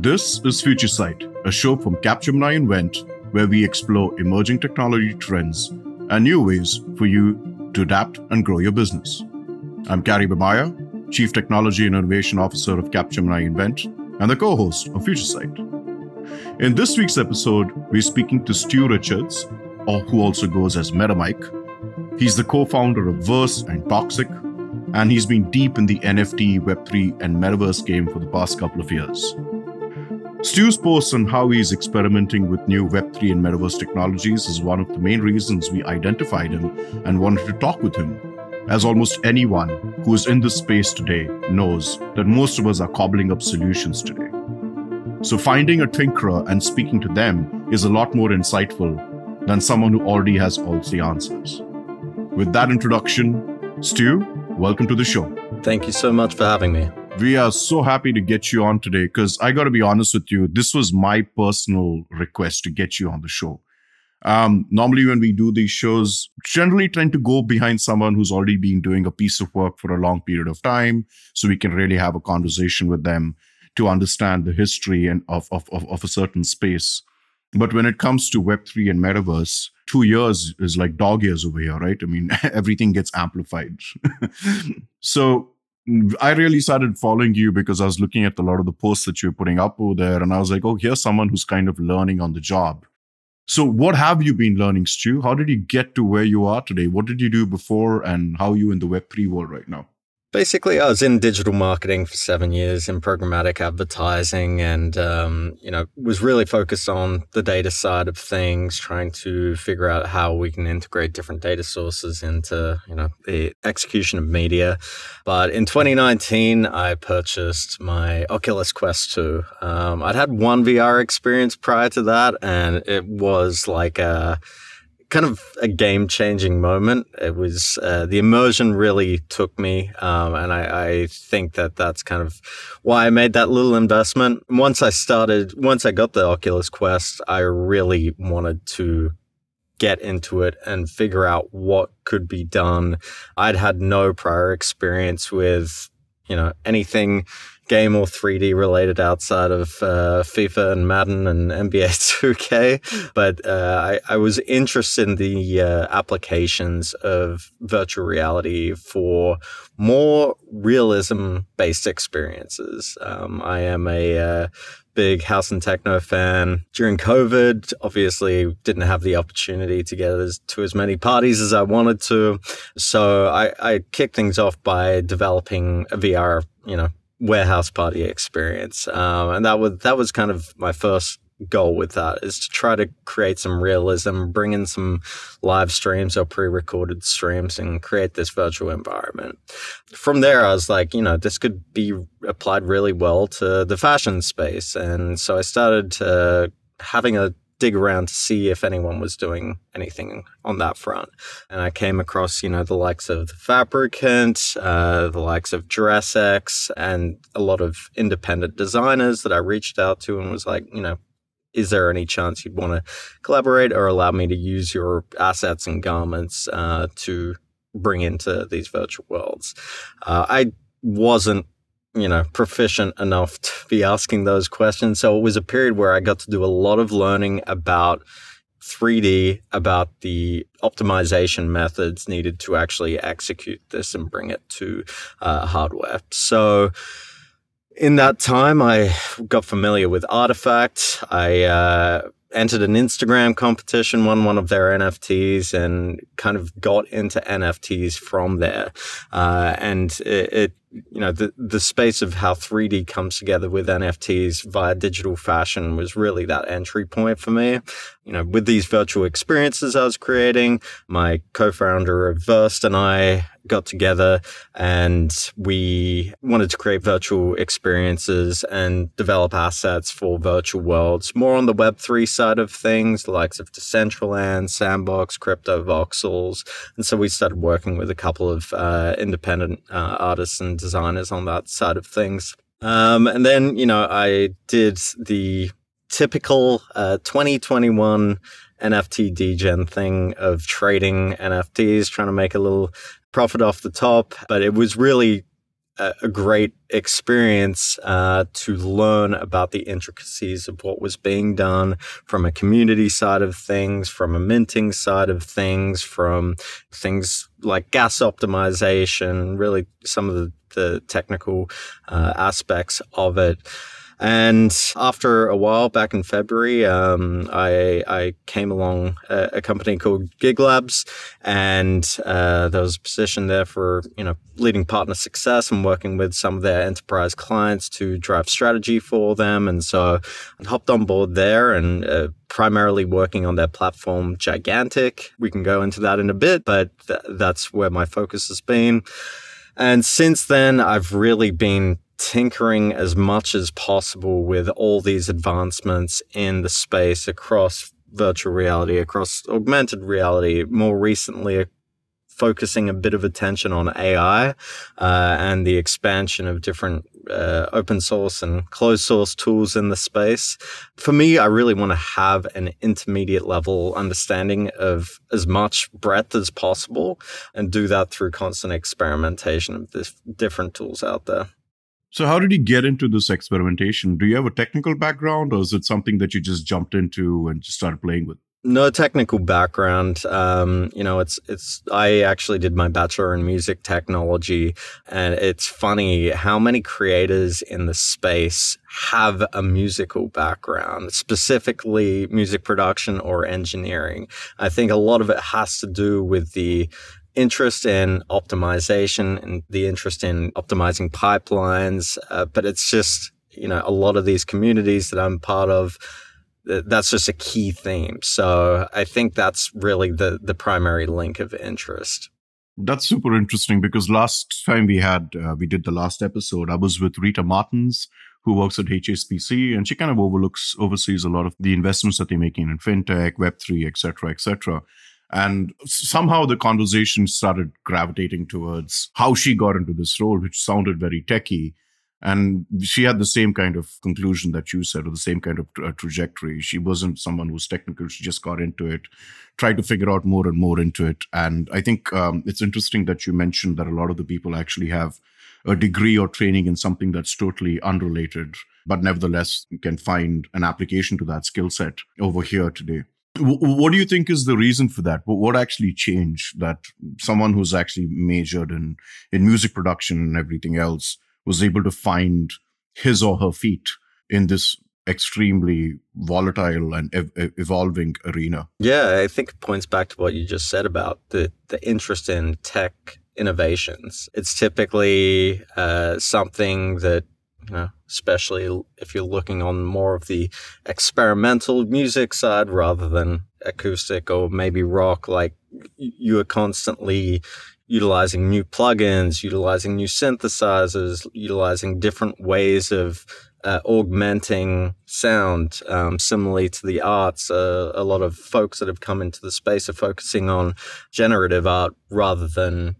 This is Future Sight, a show from Capgemini Invent where we explore emerging technology trends and new ways for you to adapt and grow your business. I'm Kary Bheemaiah, Chief Technology and Innovation Officer of Capgemini Invent and the co-host of Future Sight. In this week's episode, we're speaking to Stu Richards, or who also goes as MetaMike. He's the co-founder of Verse and Toxic, and he's been deep in the NFT, Web3, and Metaverse game for the past couple of years. Stu's post on how he's experimenting with new Web3 and Metaverse technologies is one of the main reasons we identified him and wanted to talk with him. As almost anyone who is in this space today knows that most of us are cobbling up solutions today. So finding a tinkerer and speaking to them is a lot more insightful than someone who already has all the answers. With that introduction, Stu, welcome to the show. Thank you so much for having me. We are so happy to get you on today because I got to be honest with you. This was my personal request to get you on the show. Um, normally, when we do these shows, generally tend to go behind someone who's already been doing a piece of work for a long period of time, so we can really have a conversation with them to understand the history and of, of, of, of a certain space. But when it comes to Web3 and metaverse, two years is like dog years over here, right? I mean, everything gets amplified. so I really started following you because I was looking at a lot of the posts that you're putting up over there, and I was like, oh, here's someone who's kind of learning on the job. So, what have you been learning, Stu? How did you get to where you are today? What did you do before, and how are you in the Web3 world right now? Basically, I was in digital marketing for seven years in programmatic advertising, and um, you know was really focused on the data side of things, trying to figure out how we can integrate different data sources into you know the execution of media. But in 2019, I purchased my Oculus Quest 2. Um, I'd had one VR experience prior to that, and it was like a kind of a game changing moment. It was uh, the immersion really took me, um, and I, I, think that that's kind of why I made that little investment. Once I started, once I got the Oculus Quest, I really wanted to get into it and figure out what could be done. I'd had no prior experience with you know anything game or 3D related outside of uh, FIFA and Madden and NBA 2K. But uh, I, I, was interested in the uh, applications of virtual reality for more realism based experiences. Um, I am a uh, big house and techno fan. During COVID, obviously didn't have the opportunity to get as, to as many parties as I wanted to. So I, I kicked things off by developing a VR, you know, warehouse party experience. Um, and that was that was kind of my first goal with that is to try to create some realism, bring in some live streams or pre-recorded streams and create this virtual environment. From there, I was like, you know, this could be applied really well to the fashion space. And so I started uh, having a dig around to see if anyone was doing anything on that front. And I came across, you know, the likes of the Fabricant, uh, the likes of DressX, and a lot of independent designers that I reached out to and was like, you know, is there any chance you'd want to collaborate or allow me to use your assets and garments uh, to bring into these virtual worlds? Uh, I wasn't you know, proficient enough to be asking those questions. So it was a period where I got to do a lot of learning about 3D, about the optimization methods needed to actually execute this and bring it to uh, hardware. So in that time, I got familiar with RTFKT. I uh, entered an Instagram competition, won one of their NFTs, and kind of got into NFTs from there. Uh, and it, it you know the the space of how 3D comes together with NFTs via digital fashion was really that entry point for me. You know, with these virtual experiences I was creating, my co-founder of Verse and I got together and we wanted to create virtual experiences and develop assets for virtual worlds, more on the Web3 side of things, the likes of Decentraland, Sandbox, Cryptovoxels. And so we started working with a couple of uh, independent uh, artists and designers on that side of things. Um, and then, you know, I did the typical uh, 2021 NFT degen thing of trading NFTs, trying to make a little profit off the top, but it was really a, great experience uh, to learn about the intricacies of what was being done from a community side of things, from a minting side of things, from things like gas optimization, really some of the, the technical uh, aspects of it. And after a while, back in February, um, I, I came along a, a, company called Gig Labs, and uh, there was a position there for you know leading partner success and working with some of their enterprise clients to drive strategy for them. And so I hopped on board there and uh, primarily working on their platform, Gigantik. We can go into that in a bit, but th- that's where my focus has been. And since then, I've really been tinkering as much as possible with all these advancements in the space across virtual reality, across augmented reality, more recently focusing a bit of attention on AI uh, and the expansion of different uh, open source and closed source tools in the space. For me, I really want to have an intermediate level understanding of as much breadth as possible and do that through constant experimentation of different tools out there. So, how did you get into this experimentation? Do you have a technical background, or is it something that you just jumped into and just started playing with? No technical background. Um, you know, it's it's. I actually did my bachelor in music technology, and it's funny how many creators in the space have a musical background, specifically music production or engineering. I think a lot of it has to do with the interest in optimization and the interest in optimizing pipelines. Uh, but it's just, you know, a lot of these communities that I'm part of, that's just a key theme. So I think that's really the, the primary link of interest. That's super interesting because last time we had, uh, we did the last episode, I was with Rita Martins, who works at HSBC, and she kind of overlooks, oversees a lot of the investments that they're making in fintech, Web3, et cetera, et cetera. And somehow the conversation started gravitating towards how she got into this role, which sounded very techy. And she had the same kind of conclusion that you said, or the same kind of tra- trajectory. She wasn't someone who was technical. She just got into it, tried to figure out more and more into it. And I think um, it's interesting that you mentioned that a lot of the people actually have a degree or training in something that's totally unrelated, but nevertheless can find an application to that skill set over here today. What do you think is the reason for that? What actually changed that someone who's actually majored in, in music production and everything else was able to find his or her feet in this extremely volatile and ev- evolving arena? Yeah, I think it points back to what you just said about the, the interest in tech innovations. It's typically uh, something that you know, especially if you're looking on more of the experimental music side rather than acoustic or maybe rock, like you are constantly utilizing new plugins, utilizing new synthesizers, utilizing different ways of uh, augmenting sound. Um, similarly to the arts, uh, a lot of folks that have come into the space are focusing on generative art rather than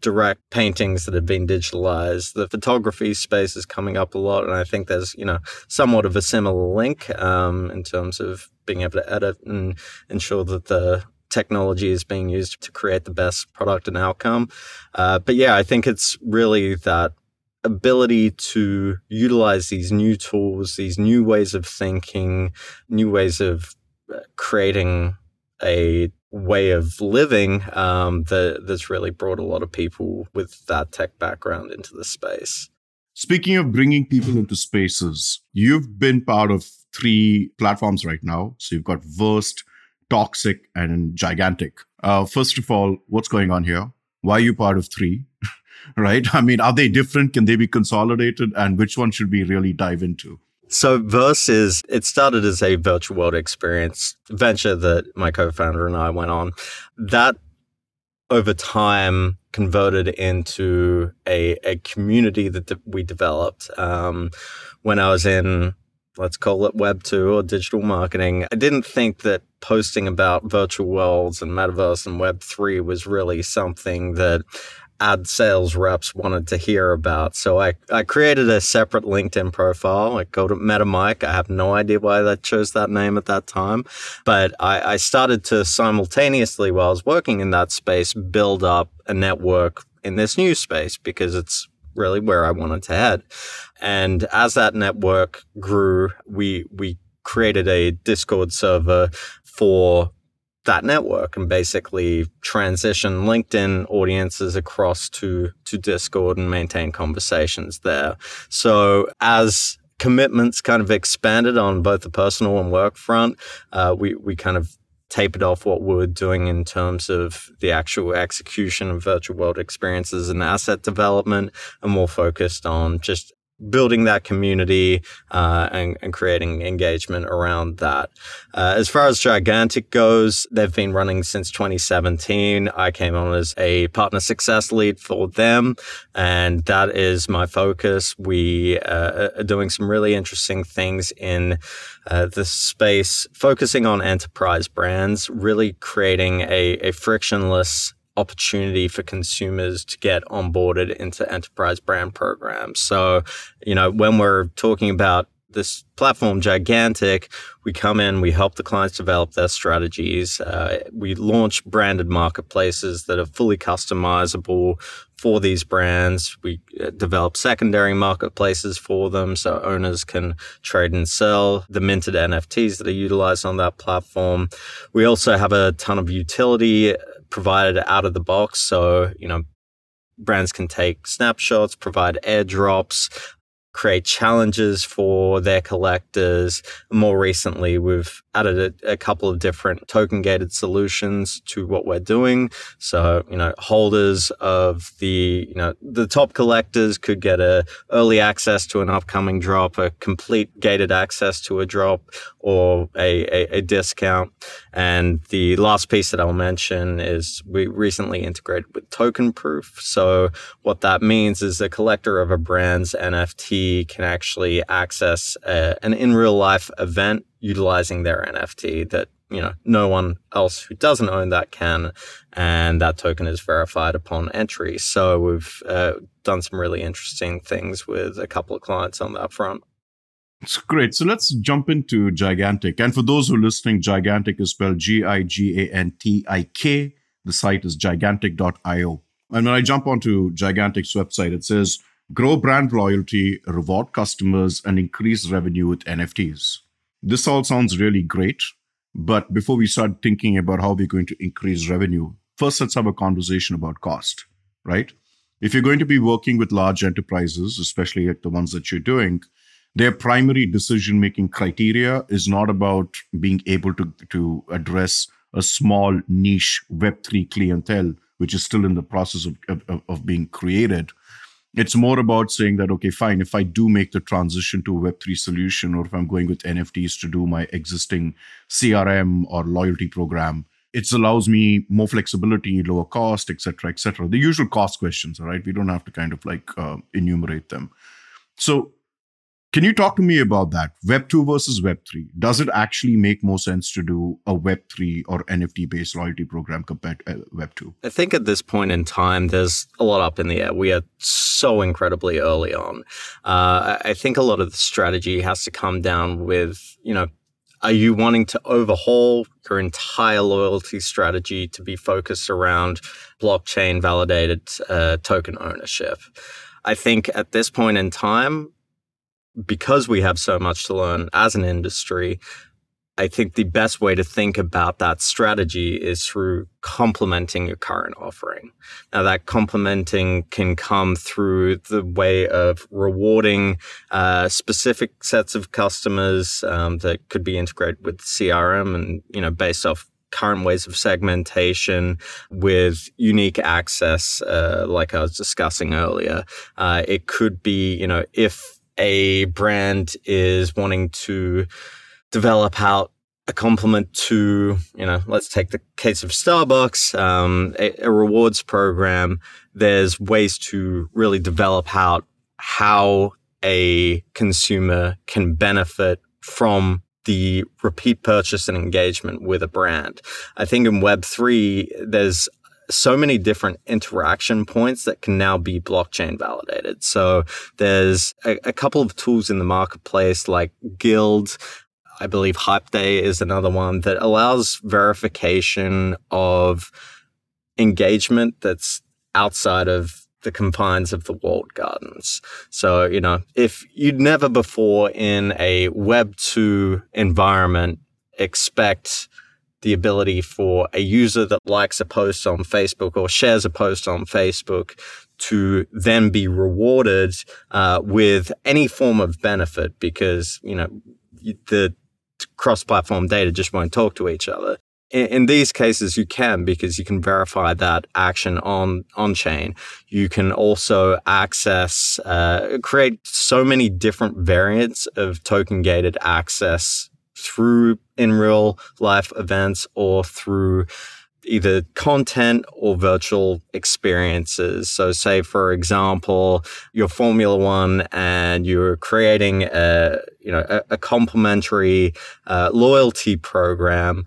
direct paintings that have been digitalized. The photography space is coming up a lot, and I think there's you know somewhat of a similar link um, in terms of being able to edit and ensure that the technology is being used to create the best product and outcome. Uh, but yeah, I think it's really that ability to utilize these new tools, these new ways of thinking, new ways of uh, creating a way of living um, that that's really brought a lot of people with that tech background into the space. Speaking of bringing people into spaces, you've been part of three platforms right now. So you've got Versed, Toxic, and Gigantik. Uh, first of all, what's going on here? Why are you part of three? right? I mean, are they different? Can they be consolidated? And which one should we really dive into? So Verse is it started as a virtual world experience venture that my co-founder and I went on. That over time converted into a, a community that de- we developed. Um, when I was in, let's call it Web 2 or digital marketing, I didn't think that posting about virtual worlds and metaverse and Web 3 was really something that ad sales reps wanted to hear about. So I, I created a separate LinkedIn profile. I called it MetaMike. I have no idea why I chose that name at that time. But I, I started to simultaneously, while I was working in that space, build up a network in this new space because it's really where I wanted to head. And as that network grew, we we created a Discord server for that network and basically transition LinkedIn audiences across to to Discord and maintain conversations there. So as commitments kind of expanded on both the personal and work front, uh, we we kind of tapered off what we are doing in terms of the actual execution of virtual world experiences and asset development, and more focused on just building that community uh, and, and, creating engagement around that. Uh, as far as Gigantik goes, they've been running since 2017. I came on as a partner success lead for them, and that is my focus. We uh, are doing some really interesting things in uh, the space, focusing on enterprise brands, really creating a, a frictionless opportunity for consumers to get onboarded into enterprise brand programs. So, you know, when we're talking about this platform Gigantik we come in we help the clients develop their strategies. Uh, we launch branded marketplaces that are fully customizable for these brands. We uh, develop secondary marketplaces for them so owners can trade and sell the minted nfts that are utilized on that platform. We also have a ton of utility provided out of the box. So, you know, brands can take snapshots, provide airdrops, create challenges for their collectors. More recently, we've added a, a, couple of different token gated solutions to what we're doing. So, you know, holders of the, you know, the top collectors could get a early access to an upcoming drop, a complete gated access to a drop or a, a, a discount. And the last piece that I'll mention is we recently integrated with tokenproof. So what that means is the collector of a brand's NFT can actually access a, an in real life event utilizing their NFT that you know no one else who doesn't own that can, and that token is verified upon entry. So we've uh, done some really interesting things with a couple of clients on that front. It's great. So let's jump into Gigantik. And for those who are listening, Gigantik is spelled G I G A N T I K. The site is gigantik.io. And when I jump onto Gigantik's website, it says grow brand loyalty, reward customers, and increase revenue with NFTs. This all sounds really great. But before we start thinking about how we're going to increase revenue, first let's have a conversation about cost, right? If you're going to be working with large enterprises, especially like the ones that you're doing, their primary decision making criteria is not about being able to, to address a small niche Web3 clientele, which is still in the process of, of, of being created, it's more about saying that, okay, fine, if I do make the transition to a Web3 solution, or if I'm going with NFTs to do my existing CRM or loyalty program, it allows me more flexibility, lower cost, etc., etc. The usual cost questions, right? We don't have to kind of like uh, enumerate them. So can you talk to me about that? Web 2 versus Web 3. Does it actually make more sense to do a Web 3 or NFT based loyalty program compared to uh, Web 2? I think at this point in time, there's a lot up in the air. We are so incredibly early on. Uh, I think a lot of the strategy has to come down with, you know, are you wanting to overhaul your entire loyalty strategy to be focused around blockchain validated uh, token ownership? I think at this point in time, because we have so much to learn as an industry, I think the best way to think about that strategy is through complementing your current offering. Now, that complementing can come through the way of rewarding uh, specific sets of customers um, that could be integrated with CRM and, you know, based off current ways of segmentation with unique access, uh, like I was discussing earlier. Uh, it could be, you know, if a brand is wanting to develop out a complement to, you know, let's take the case of Starbucks, um, a, a, rewards program. There's ways to really develop out how a consumer can benefit from the repeat purchase and engagement with a brand. I think in Web3, there's so many different interaction points that can now be blockchain validated. So there's a, a couple of tools in the marketplace like Guild. I believe Hype Day is another one that allows verification of engagement that's outside of the confines of the walled gardens. So, you know, if you'd never before in a Web 2 environment expect the ability for a user that likes a post on Facebook or shares a post on Facebook to then be rewarded uh, with any form of benefit because, you know, the cross-platform data just won't talk to each other. In, in these cases you can because you can verify that action on on chain. You can also access uh, create so many different variants of token gated access through in real life events or through either content or virtual experiences. So, say for example, you're Formula One and you're creating a you know a, a complimentary uh, loyalty program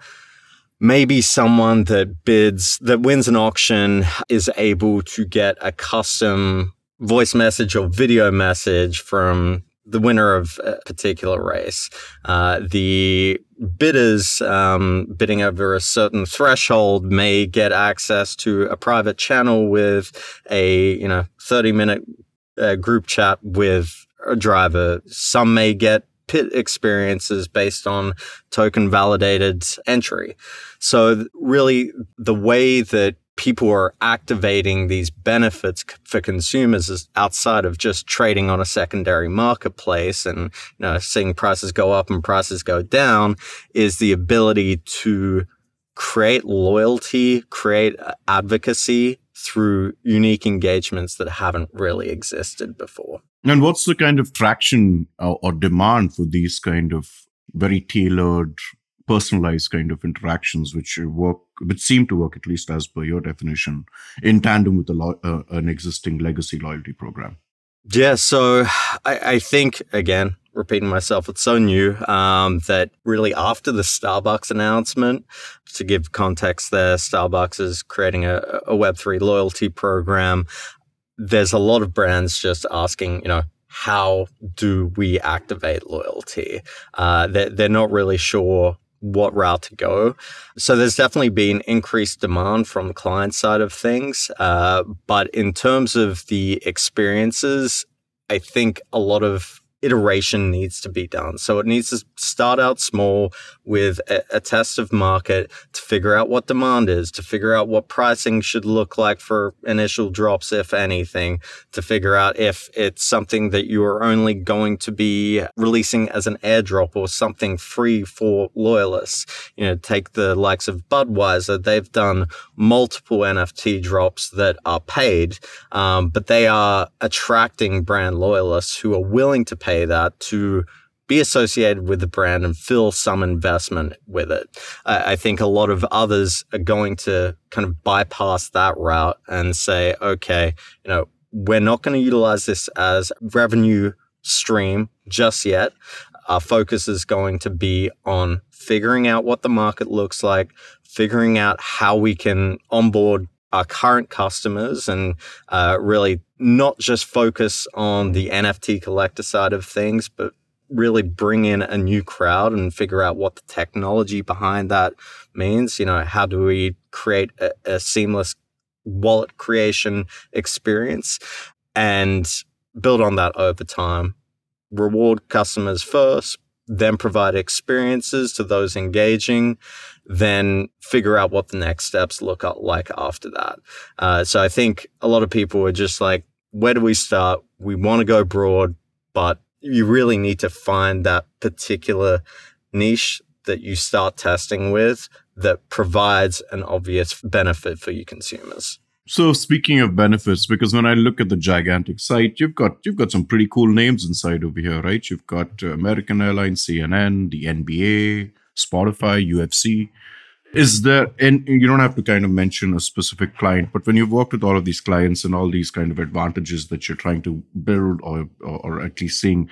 maybe someone that bids, that wins an auction is able to get a custom voice message or video message from the winner of a particular race. Uh, the bidders um, bidding over a certain threshold may get access to a private channel with a you know 30 minute uh, group chat with a driver. Some may get pit experiences based on token validated entry. So, really, the way that people are activating these benefits for consumers outside of just trading on a secondary marketplace and you know seeing prices go up and prices go down is the ability to create loyalty create advocacy through unique engagements that haven't really existed before. And what's the kind of traction uh, or demand for these kind of very tailored, personalized kind of interactions, which work, which seem to work at least as per your definition, in tandem with lo- uh, an existing legacy loyalty program? Yeah, so I, I think again, repeating myself, it's so new um, that really after the Starbucks announcement, to give context there, Starbucks is creating a, a Web3 loyalty program there's a lot of brands just asking, you know, how do we activate loyalty? Uh, they're, they're not really sure what route to go. So there's definitely been increased demand from the client side of things. Uh, but in terms of the experiences, I think a lot of iteration needs to be done. So it needs to start out small with a, a, test of market to figure out what demand is, to figure out what pricing should look like for initial drops, if anything, to figure out if it's something that you are only going to be releasing as an airdrop or something free for loyalists. You know, take the likes of Budweiser, they've done multiple NFT drops that are paid, um, but they are attracting brand loyalists who are willing to pay pay that to be associated with the brand and feel some investment with it. I, I think a lot of others are going to kind of bypass that route and say, okay, you know, we're not going to utilize this as revenue stream just yet. Our focus is going to be on figuring out what the market looks like, figuring out how we can onboard our current customers and uh, really not just focus on the NFT collector side of things, but really bring in a new crowd and figure out what the technology behind that means. You know, how do we create a, a seamless wallet creation experience and build on that over time? Reward customers first, then provide experiences to those engaging, then figure out what the next steps look like after that. Uh, so I think a lot of people are just like, where do we start? We want to go broad, but you really need to find that particular niche that you start testing with that provides an obvious benefit for your consumers. So speaking of benefits, because when I look at the Gigantik site, you've got you've got some pretty cool names inside over here, right? You've got uh, American Airlines, CNN, the NBA, Spotify, UFC. Is there, and you don't have to kind of mention a specific client, but when you've worked with all of these clients and all these kind of advantages that you're trying to build or, or, or at least seeing,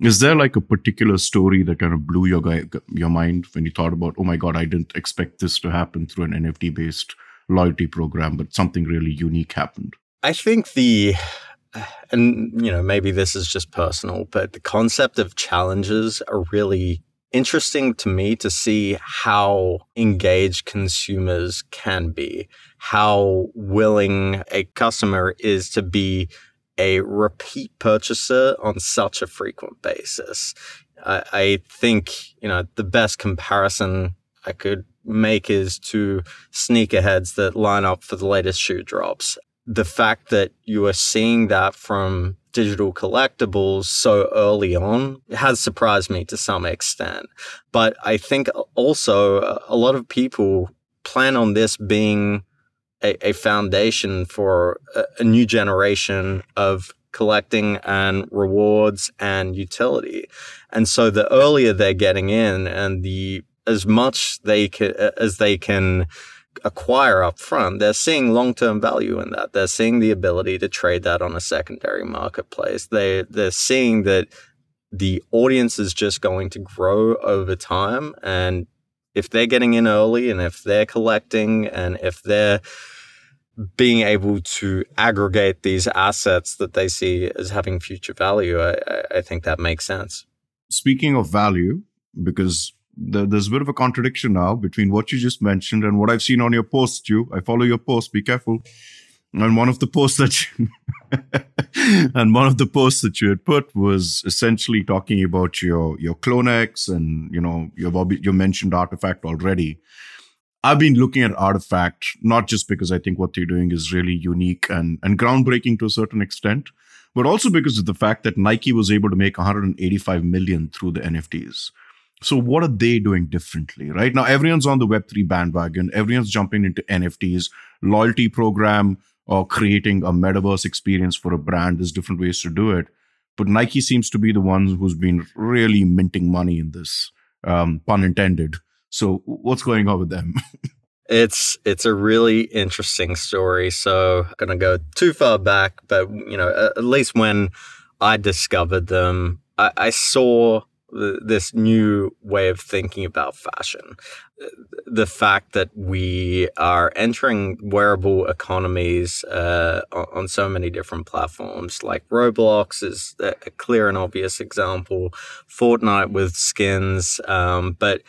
is there like a particular story that kind of blew your guy, your mind when you thought about, oh my God, I didn't expect this to happen through an NFT based loyalty program, but something really unique happened? I think the and you know maybe this is just personal but the concept of challenges are really interesting to me to see how engaged consumers can be how willing a customer is to be a repeat purchaser on such a frequent basis I, I think you know the best comparison i could make is to sneakerheads that line up for the latest shoe drops the fact that you are seeing that from digital collectibles so early on has surprised me to some extent. But I think also a lot of people plan on this being a, a foundation for a, a new generation of collecting and rewards and utility. And so the earlier they're getting in and the as much they can as they can acquire up front, they're seeing long term value in that. They're seeing the ability to trade that on a secondary marketplace. They they're seeing that the audience is just going to grow over time. And if they're getting in early and if they're collecting and if they're being able to aggregate these assets that they see as having future value, I, I think that makes sense. Speaking of value, because there's a bit of a contradiction now between what you just mentioned and what I've seen on your post. You, I follow your post. Be careful. And one of the posts that you, and one of the posts that you had put was essentially talking about your your CloneX and you know you've you mentioned RTFKT already. I've been looking at RTFKT not just because I think what they're doing is really unique and and groundbreaking to a certain extent, but also because of the fact that Nike was able to make 185 million through the NFTs. So what are they doing differently? Right now, everyone's on the Web3 bandwagon. Everyone's jumping into NFTs, loyalty program, or creating a metaverse experience for a brand. There's different ways to do it. But Nike seems to be the one who's been really minting money in this, um, pun intended. So what's going on with them? It's it's a really interesting story. So I'm gonna go too far back, but you know, at least when I discovered them, I, I saw this new way of thinking about fashion. The fact that we are entering wearable economies uh, on so many different platforms, like Roblox is a clear and obvious example, Fortnite with skins, um, but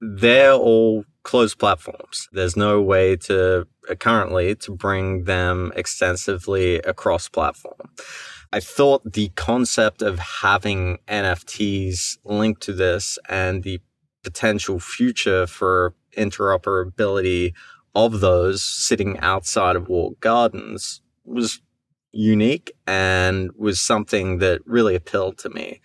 they're all closed platforms. There's no way to uh, currently to bring them extensively across platform. I thought the concept of having NFTs linked to this and the potential future for interoperability of those sitting outside of walled gardens was unique and was something that really appealed to me.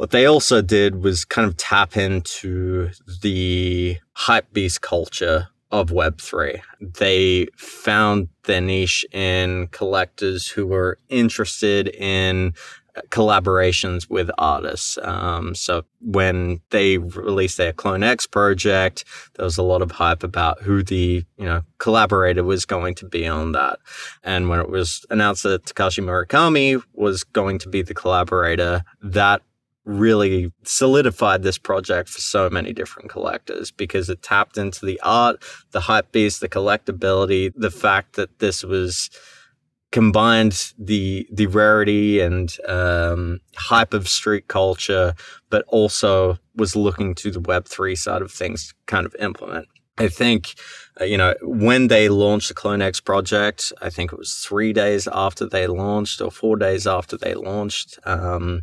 What they also did was kind of tap into the hype beast culture of Web3. They found their niche in collectors who were interested in collaborations with artists. Um, so when they released their CloneX project, there was a lot of hype about who the you know collaborator was going to be on that. And when it was announced that Takashi Murakami was going to be the collaborator, that really solidified this project for so many different collectors because it tapped into the art, the hype beast, the collectability, the fact that this was combined the the rarity and um, hype of street culture, but also was looking to the Web three side of things to kind of implement. I think, uh, you know, when they launched the CloneX project, I think it was three days after they launched or four days after they launched. Um,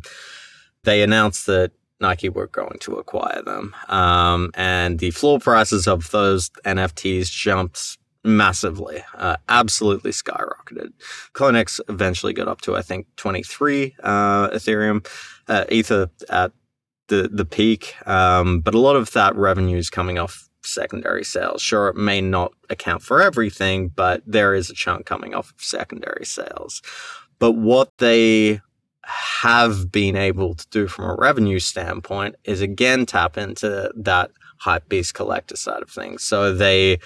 they announced that Nike were going to acquire them. Um, and the floor prices of those NFTs jumped massively, uh, absolutely skyrocketed. CloneX eventually got up to, I think, 23 uh, Ethereum, uh, Ether at the, the peak. Um, but a lot of that revenue is coming off secondary sales. Sure, it may not account for everything, but there is a chunk coming off of secondary sales. But what they have been able to do from a revenue standpoint is again tap into that hype beast collector side of things. So they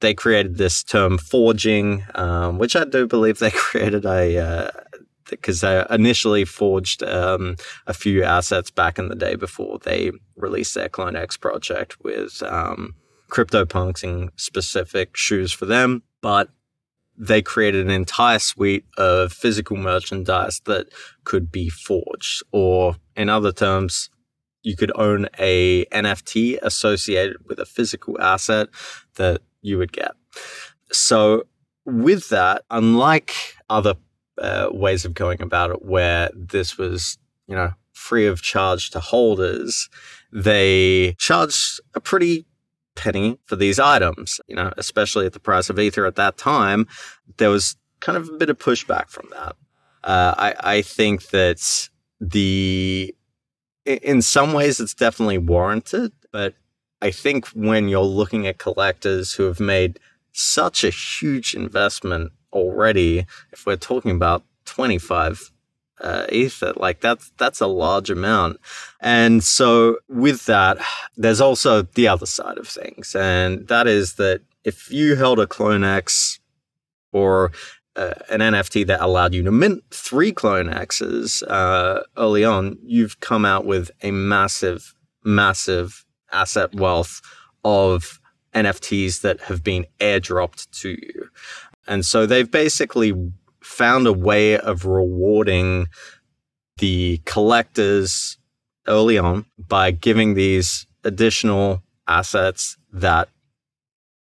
they created this term forging, um, which I do believe they created a because uh, they initially forged um, a few assets back in the day before they released their CloneX project with um, CryptoPunks and specific shoes for them. but they created an entire suite of physical merchandise that could be forged, or in other terms, you could own a NFT associated with a physical asset that you would get. So, with that, unlike other uh, ways of going about it, where this was, you know, free of charge to holders, they charged a pretty penny for these items, you know, especially at the price of Ether at that time. There was kind of a bit of pushback from that. Uh, I, I think that the in some ways it's definitely warranted, but I think when you're looking at collectors who have made such a huge investment already, if we're talking about 25 uh, ether, like that's that's a large amount. And so with that, there's also the other side of things, and that is that if you held a CloneX or uh, an NFT that allowed you to mint three CloneXs uh, early on, you've come out with a massive, massive asset wealth of NFTs that have been airdropped to you. And so they've basically found a way of rewarding the collectors early on by giving these additional assets that,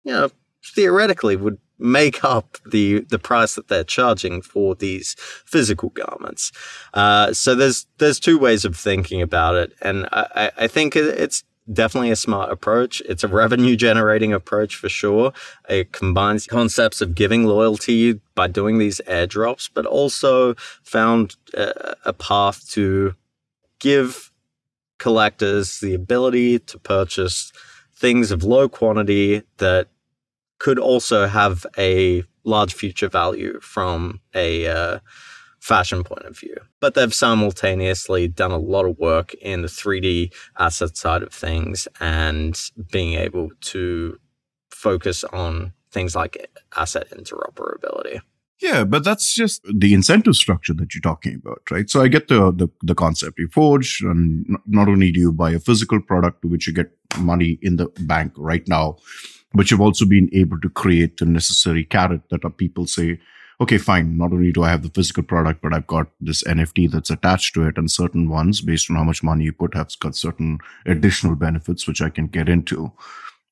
you know, theoretically would make up the the price that they're charging for these physical garments. Uh, so there's there's two ways of thinking about it, and I, I think it's definitely a smart approach. It's a revenue generating approach for sure. It combines concepts of giving loyalty by doing these airdrops, but also found a, a path to give collectors the ability to purchase things of low quantity that could also have a large future value from a uh, fashion point of view. But they've simultaneously done a lot of work in the 3D asset side of things and being able to focus on things like asset interoperability. Yeah, but that's just the incentive structure that you're talking about, right? So I get the the, the concept. You forge, and not only do you buy a physical product to which you get money in the bank right now, but you've also been able to create the necessary carrot that people say, okay, fine. Not only do I have the physical product, but I've got this NFT that's attached to it, and certain ones, based on how much money you put, have got certain additional benefits which I can get into.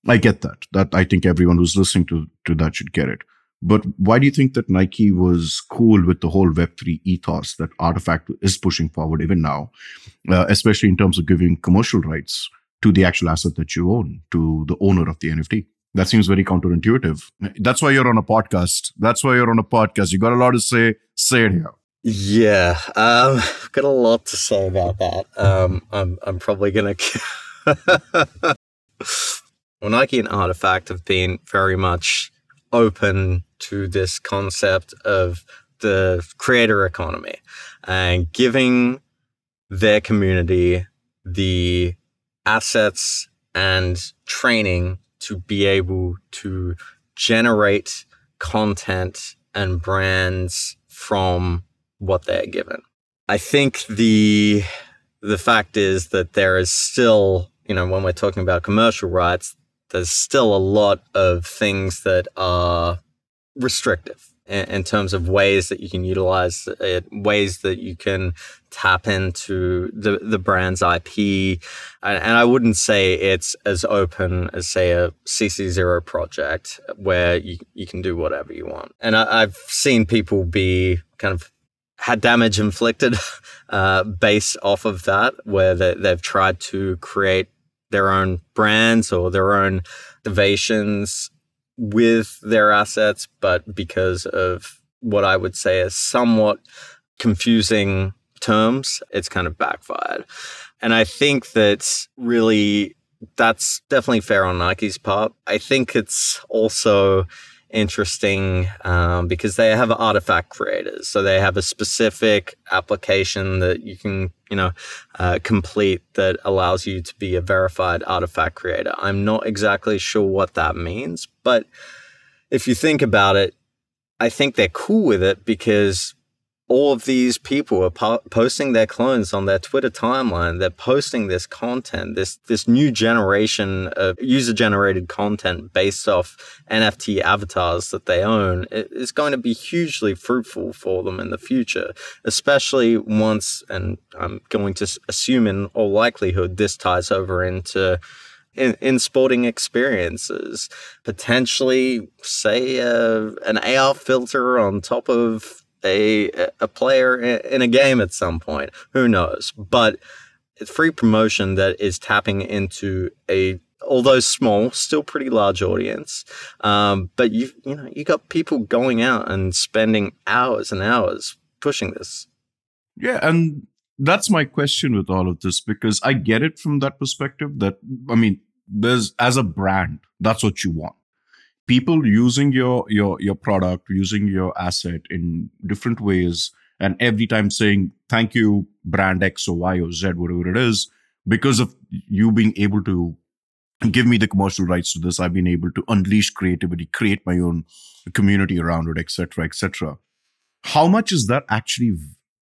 I get that. That I think everyone who's listening to to that should get it. But why do you think that Nike was cool with the whole Web3 ethos that RTFKT is pushing forward even now, uh, especially in terms of giving commercial rights to the actual asset that you own, to the owner of the NFT? That seems very counterintuitive. That's why you're on a podcast. That's why you're on a podcast. You got a lot to say. Say it here. Yeah, um, I've got a lot to say about that. Um, I'm I'm probably gonna. well, Nike and RTFKT have been very much open to this concept of the creator economy and giving their community the assets and training to be able to generate content and brands from what they're given. I think the the fact is that there is still, you know, when we're talking about commercial rights, there's still a lot of things that are restrictive in, terms of ways that you can utilize it, ways that you can tap into the, the brand's IP. And, and I wouldn't say it's as open as, say, a CC0 project where you, you can do whatever you want. And I, I've seen people be kind of had damage inflicted uh, based off of that, where they, they've tried to create their own brands or their own innovations with their assets, but because of what I would say is somewhat confusing terms, it's kind of backfired. And I think that really that's definitely fair on Nike's part. I think it's also interesting um, because they have RTFKT creators. So they have a specific application that you can, you know, uh, complete that allows you to be a verified RTFKT creator. I'm not exactly sure what that means, but if you think about it, I think they're cool with it because all of these people are po- posting their clones on their Twitter timeline. They're posting this content, this this new generation of user generated content based off NFT avatars that they own. It is going to be hugely fruitful for them in the future, especially once, and I'm going to assume in all likelihood, this ties over into in, in sporting experiences. Potentially, say, uh, an AR filter on top of a a player in a game at some point. Who knows? But it's free promotion that is tapping into a although small, still pretty large audience. Um, but you you know you got people going out and spending hours and hours pushing this. Yeah, and that's my question with all of this because I get it from that perspective. That I mean, there's as a brand, that's what you want people using your your your product using your asset in different ways and every time saying thank you brand x or y or z whatever it is because of you being able to give me the commercial rights to this i've been able to unleash creativity create my own community around it etc etc how much is that actually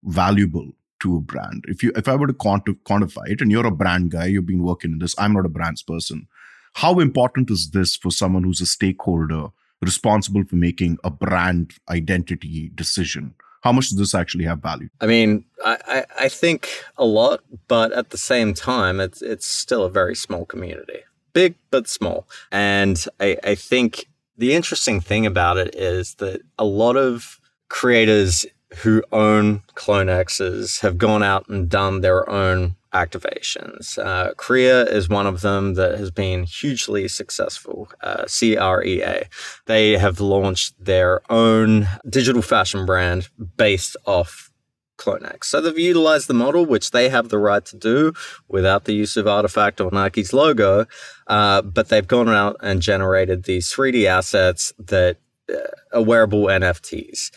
valuable to a brand? If you if i were to quantify it and you're a brand guy you've been working in this i'm not a brands person how important is this for someone who's a stakeholder responsible for making a brand identity decision? How much does this actually have value? I mean, I, I think a lot, but at the same time, it's it's still a very small community. Big but small. And I, I think the interesting thing about it is that a lot of creators who own CloneXs have gone out and done their own activations. Uh, Crea is one of them that has been hugely successful. Uh, CREA. They have launched their own digital fashion brand based off CloneX. So they've utilized the model, which they have the right to do without the use of RTFKT or Nike's logo, uh, but they've gone out and generated these 3D assets that uh, are wearable NFTs.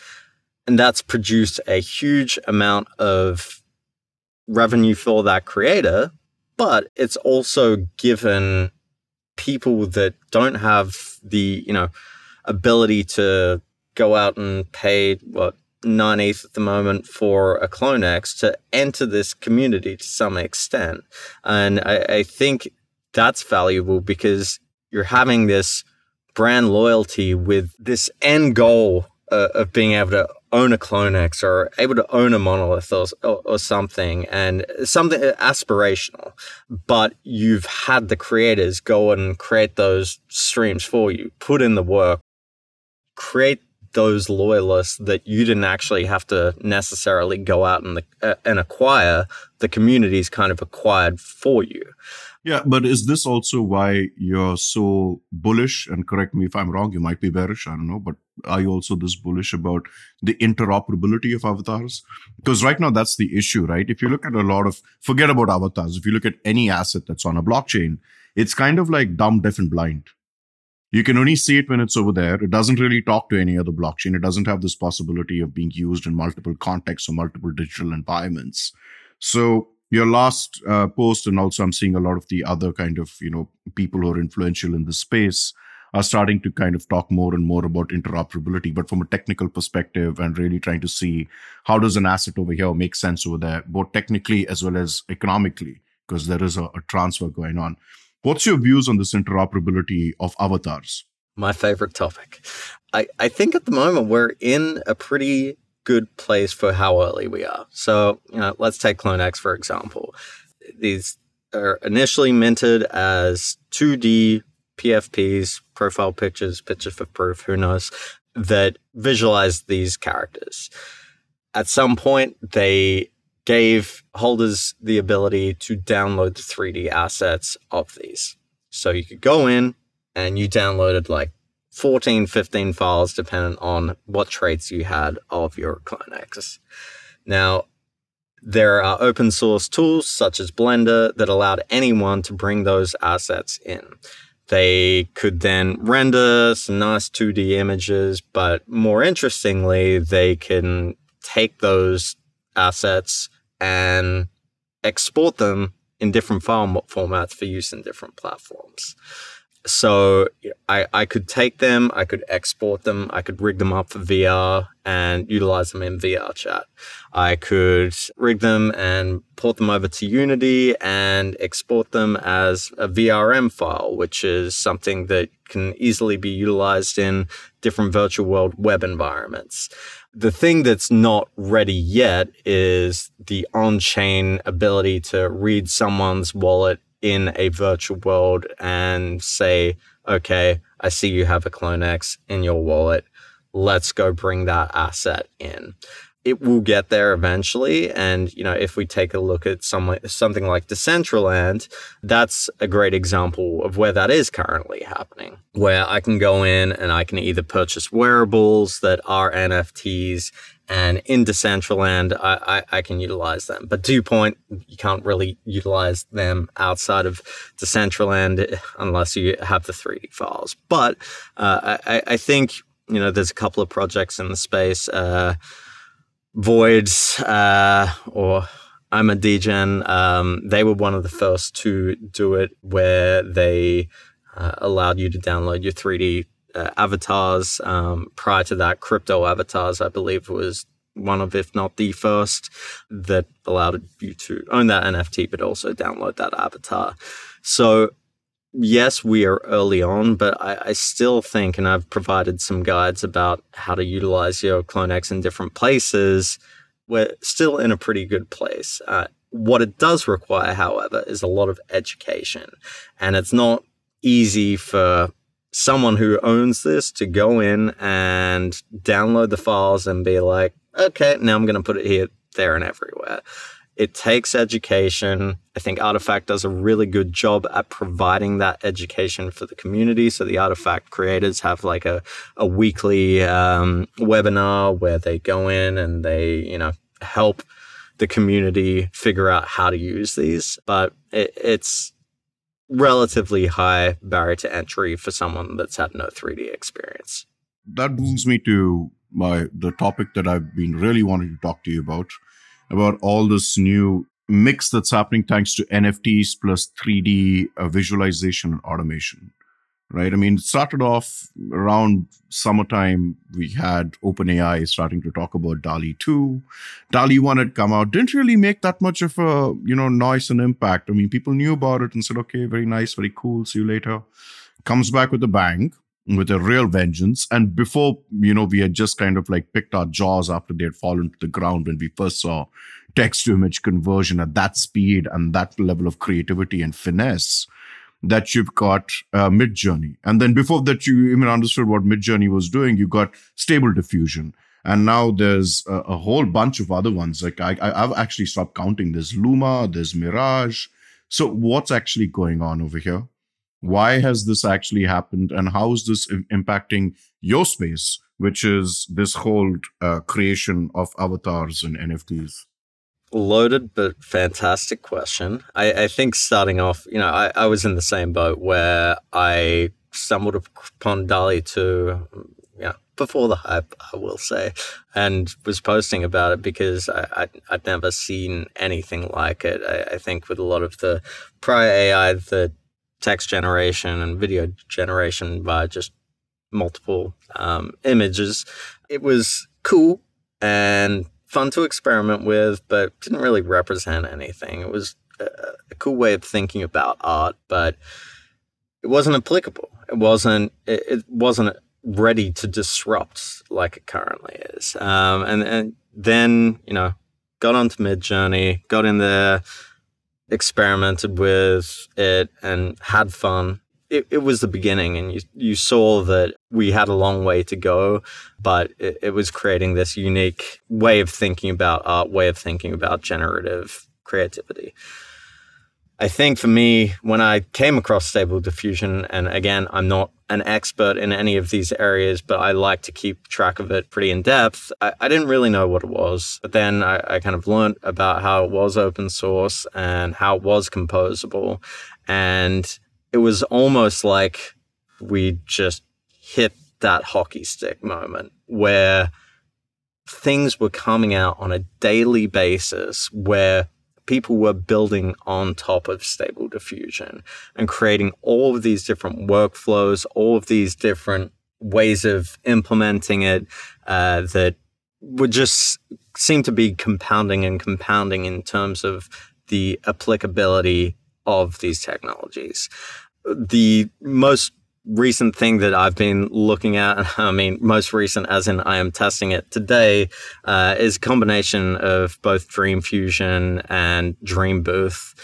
And that's produced a huge amount of revenue for that creator, but it's also given people that don't have the, you know, ability to go out and pay what nine ETH at the moment for a CloneX to enter this community to some extent. And I, I think that's valuable because you're having this brand loyalty with this end goal uh, of being able to own a CloneX or able to own a monolith or, or, or, something and something aspirational, but you've had the creators go and create those streams for you, put in the work, create those loyalists that you didn't actually have to necessarily go out and, uh, and acquire. The community's kind of acquired for you. Yeah, but is this also why you're so bullish? And correct me if I'm wrong, you might be bearish, I don't know, but are you also this bullish about the interoperability of avatars? Because right now that's the issue, right? If you look at a lot of, forget about avatars, if you look at any asset that's on a blockchain, it's kind of like dumb, deaf, and blind. You can only see it when it's over there. It doesn't really talk to any other blockchain. It doesn't have this possibility of being used in multiple contexts or multiple digital environments. So your last uh, post and also i'm seeing a lot of the other kind of you know people who are influential in the space are starting to kind of talk more and more about interoperability but from a technical perspective and really trying to see how does an asset over here make sense over there both technically as well as economically because there is a, a transfer going on. What's your views on this interoperability of avatars? My favorite topic. I, I think at the moment we're in a pretty good place for how early we are. So, you know, let's take CloneX for example. These are initially minted as 2D PFPs, profile pictures, picture for proof, who knows, that visualize these characters. At some point, they gave holders the ability to download the 3D assets of these. So you could go in and you downloaded like 14, 15 files, depending on what traits you had of your CloneX. Now, there are open source tools such as Blender that allowed anyone to bring those assets in. They could then render some nice 2D images, but more interestingly, they can take those assets and export them in different file formats for use in different platforms. So I, I could take them, I could export them, I could rig them up for VR and utilize them in VRChat. I could rig them and port them over to Unity and export them as a VRM file, which is something that can easily be utilized in different virtual world web environments. The thing that's not ready yet is the on chain ability to read someone's wallet in a virtual world and say, okay, I see you have a CloneX in your wallet. Let's go bring that asset in. It will get there eventually. And, you know, if we take a look at some, something like Decentraland, that's a great example of where that is currently happening, where I can go in and I can either purchase wearables that are NFTs and in Decentraland, I, I, I, can utilize them. But your point, you can't really utilize them outside of Decentraland unless you have the 3D files. But uh, I, I think, you know, there's a couple of projects in the space, uh, Void uh, or I'm a Degen. Um, they were one of the first to do it where they uh, allowed you to download your 3D uh, avatars. Um, prior to that, crypto avatars, I believe, was one of, if not the first, that allowed you to own that NFT, but also download that avatar. So, yes, we are early on, but I, I still think, and I've provided some guides about how to utilize your CloneX in different places. We're still in a pretty good place. Uh, what it does require, however, is a lot of education. And it's not easy for someone who owns this to go in and download the files and be like, okay, now I'm going to put it here, there, and everywhere. It takes education. I think RTFKT does a really good job at providing that education for the community. So the RTFKT creators have like a, a weekly um, webinar where they go in and they, you know, help the community figure out how to use these. But it, it's relatively high barrier to entry for someone that's had no 3D experience. That brings me to my the topic that I've been really wanting to talk to you about, about all this new mix that's happening thanks to NFTs plus 3D uh, visualization and automation. Right. I mean, it started off around summertime. We had OpenAI starting to talk about DALL-E 2. DALL-E 1 had come out, didn't really make that much of a, you know, noise and impact. I mean, people knew about it and said, okay, very nice, very cool. See you later. Comes back with a bang with a real vengeance. And before, you know, we had just kind of like picked our jaws after they had fallen to the ground when we first saw text to image conversion at that speed and that level of creativity and finesse that you've got uh, Midjourney. And then before that, you even understood what Midjourney was doing, you got stable diffusion. And now there's a, a whole bunch of other ones. Like I, I've actually stopped counting. There's Luma, there's Mirage. So what's actually going on over here? why has this actually happened and how is this impacting your space which is this whole uh, creation of avatars and nfts loaded but fantastic question I, I, think starting off you know I, I was in the same boat where i stumbled upon 2 you know, before the hype, I will say, and was posting about it because I, I, would never seen anything like it. I, I, think with a lot of the prior AI the text generation and video generation by just multiple um, images. It was cool and fun to experiment with, but didn't really represent anything. It was a, a cool way of thinking about art, but it wasn't applicable. It wasn't. It, it wasn't ready to disrupt like it currently is. Um, and and then you know got onto Midjourney, got in there experimented with it and had fun. It, it was the beginning, and you, you saw that we had a long way to go, but it, it was creating this unique way of thinking about art, way of thinking about generative creativity. I think for me, when I came across Stable Diffusion, and again, I'm not an expert in any of these areas, but I like to keep track of it pretty in depth. I, I didn't really know what it was, but then I, I, kind of learned about how it was open source and how it was composable. And it was almost like we just hit that hockey stick moment where things were coming out on a daily basis where people were building on top of Stable Diffusion and creating all of these different workflows, all of these different ways of implementing it uh, that would just seem to be compounding and compounding in terms of the applicability of these technologies. The most recent thing that I've been looking at, I mean, most recent as in I am testing it today, uh, is a combination of both DreamFusion and DreamBooth.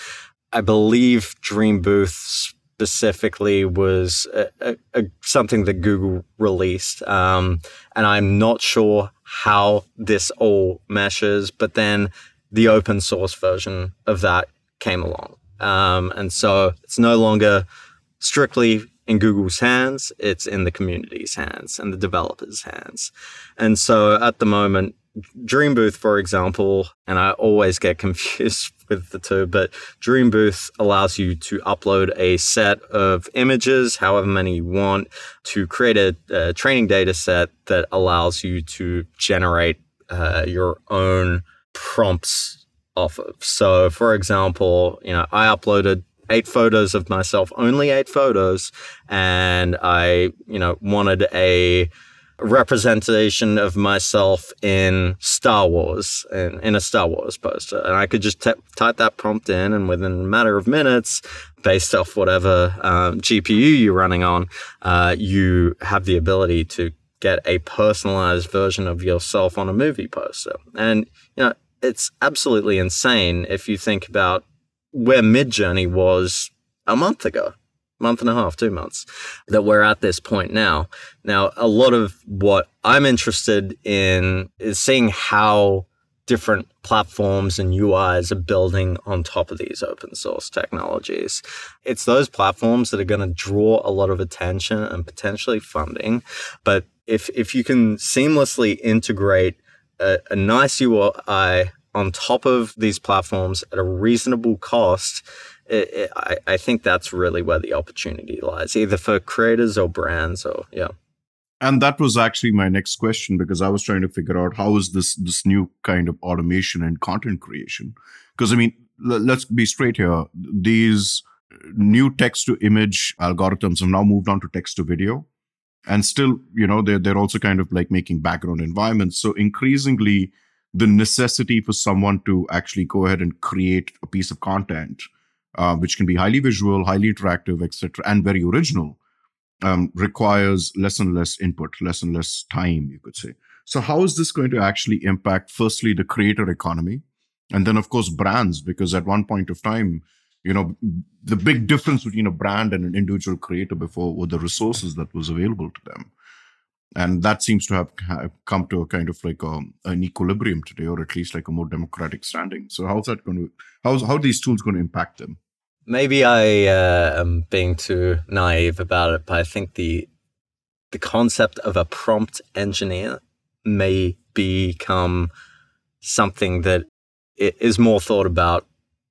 I believe DreamBooth specifically was a, a, a, something that Google released. Um, and I'm not sure how this all meshes, but then the open source version of that came along. Um, and so it's no longer strictly in Google's hands, it's in the community's hands and the developers' hands. And so at the moment, DreamBooth, for example, and I always get confused with the two, but DreamBooth allows you to upload a set of images, however many you want, to create a, a training data set that allows you to generate uh, your own prompts off of. So, for example, you know, I uploaded eight photos of myself, only eight photos, and I, you know, wanted a representation of myself in Star Wars, in, in a Star Wars poster. And I could just t- type that prompt in, and within a matter of minutes, based off whatever um, GPU you're running on, uh, you have the ability to get a personalized version of yourself on a movie poster. And, you know, it's absolutely insane if you think about where Midjourney was a month ago month and a half, two months, that we're at this point now. Now, a lot of what I'm interested in is seeing how different platforms and UIs are building on top of these open source technologies. It's those platforms that are going to draw a lot of attention and potentially funding. But if, if you can seamlessly integrate a, a nice UI on top of these platforms at a reasonable cost, it, it, I, I think that's really where the opportunity lies, either for creators or brands or yeah. And that was actually my next question because I was trying to figure out how is this this new kind of automation and content creation? Because I mean, l- let's be straight here. These new text to image algorithms have now moved on to text to video, and still, you know, they're they're also kind of like making background environments. So increasingly, the necessity for someone to actually go ahead and create a piece of content uh, which can be highly visual, highly interactive, etc., and very original, um, requires less and less input, less and less time, you could say. So, how is this going to actually impact, firstly, the creator economy, and then, of course, brands? Because at one point of time, you know, the big difference between a brand and an individual creator before were the resources that was available to them. And that seems to have, come to a kind of like a, um, an equilibrium today, or at least like a more democratic standing. So, how's that going to, how's, how are these tools going to impact them? Maybe I uh, am being too naive about it, but I think the the concept of a prompt engineer may become something that is more thought about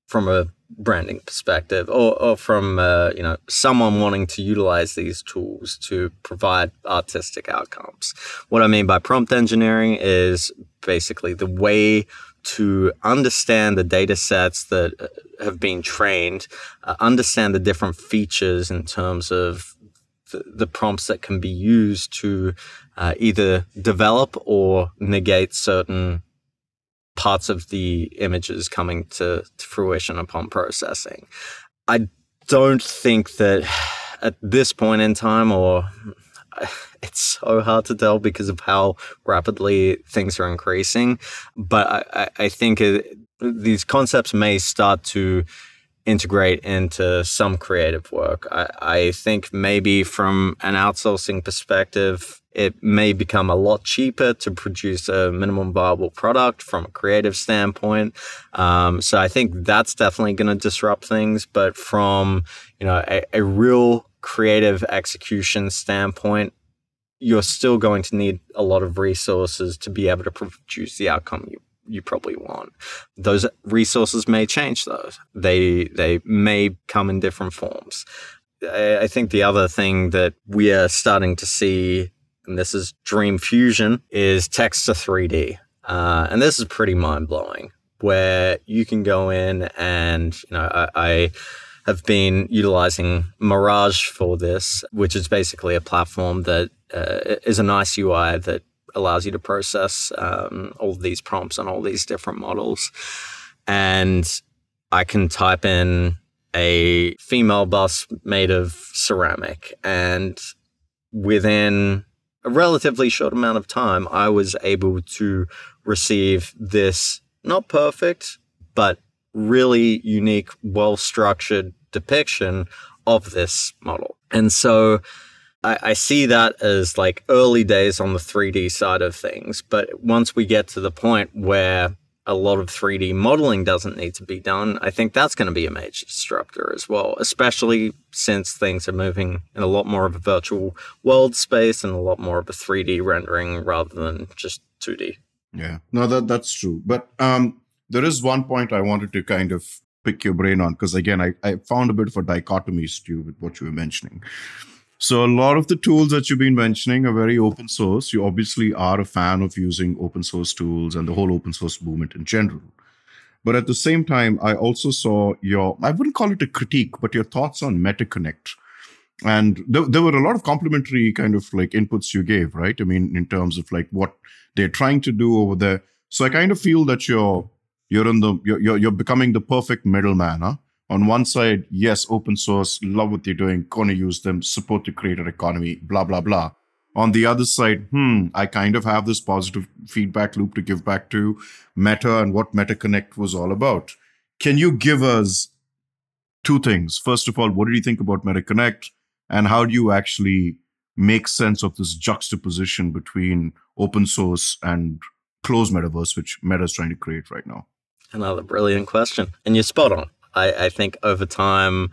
from a branding perspective or, or from uh, you know someone wanting to utilize these tools to provide artistic outcomes. What i mean by prompt engineering is basically the way to understand the data sets that uh, have been trained, uh, understand the different features in terms of the, the prompts that can be used to uh, either develop or negate certain parts of the images coming to, to fruition upon processing. I don't think that at this point in time, or it's so hard to tell because of how rapidly things are increasing. But I, I think it, these concepts may start to integrate into some creative work. I, I think maybe from an outsourcing perspective, it may become a lot cheaper to produce a minimum viable product from a creative standpoint. Um, so I think that's definitely going to disrupt things. But from you know a, a real creative execution standpoint, you're still going to need a lot of resources to be able to produce the outcome you you probably want. Those resources may change though. They they may come in different forms. I, I think the other thing that we are starting to see, and this is DreamFusion, is text to 3D. Uh, and this is pretty mind blowing where you can go in and you know I, I have been utilizing Mirage for this, which is basically a platform that uh, is a nice UI that allows you to process um, all these prompts on all these different models. And I can type in a female bust made of ceramic. And within a relatively short amount of time, I was able to receive this not perfect, but really unique, well structured depiction of this model. And so I, I, see that as like early days on the 3D side of things. But once we get to the point where a lot of 3D modeling doesn't need to be done, I think that's going to be a major disruptor as well, especially since things are moving in a lot more of a virtual world space and a lot more of a 3D rendering rather than just 2D. Yeah, no, that that's true. But um, there is one point I wanted to kind of pick your brain on because again, I, I found a bit of a dichotomy, Stu, with what you were mentioning. So a lot of the tools that you've been mentioning are very open source. You obviously are a fan of using open source tools and the whole open source movement in general. But at the same time, I also saw your, I wouldn't call it a critique, but your thoughts on MetaConnect. And there, there were a lot of complimentary kind of like inputs you gave, right? I mean, in terms of like what they're trying to do over there. So I kind of feel that you're you're in the you're you're, you're becoming the perfect middleman. Huh? On one side, yes, open source, love what they're doing, gonna use them, support the creator economy, blah blah blah. On the other side, hmm, I kind of have this positive feedback loop to give back to Meta and what MetaConnect was all about. Can you give us two things? First of all, what did you think about MetaConnect? And how do you actually make sense of this juxtaposition between open source and closed metaverse, which Meta is trying to create right now? Another brilliant question. And you're spot on. I, I think over time,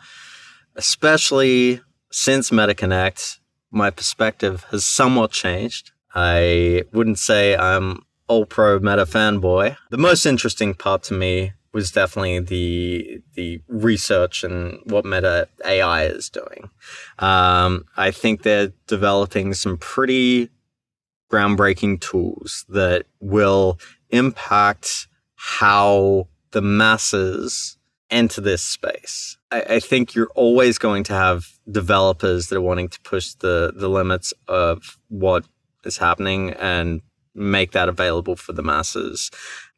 especially since MetaConnect, my perspective has somewhat changed. I wouldn't say I'm all pro Meta fanboy. The most interesting part to me was definitely the the research and what Meta AI is doing. Um, I think they're developing some pretty groundbreaking tools that will impact how the masses enter this space. I, I, think you're always going to have developers that are wanting to push the the limits of what is happening and make that available for the masses.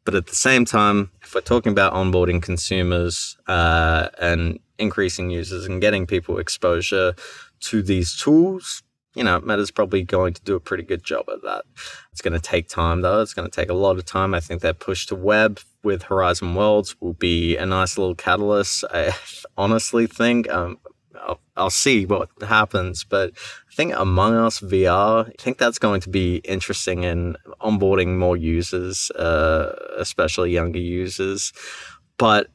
But at the same time, if we're talking about onboarding consumers uh, and increasing users and getting people exposure to these tools, you know, Meta's probably going to do a pretty good job at that. It's going to take time, though. It's going to take a lot of time. I think that push to web with Horizon Worlds will be a nice little catalyst. I honestly think um, I'll, I'll, see what happens, but I think Among Us VR, I think that's going to be interesting in onboarding more users, uh, especially younger users. But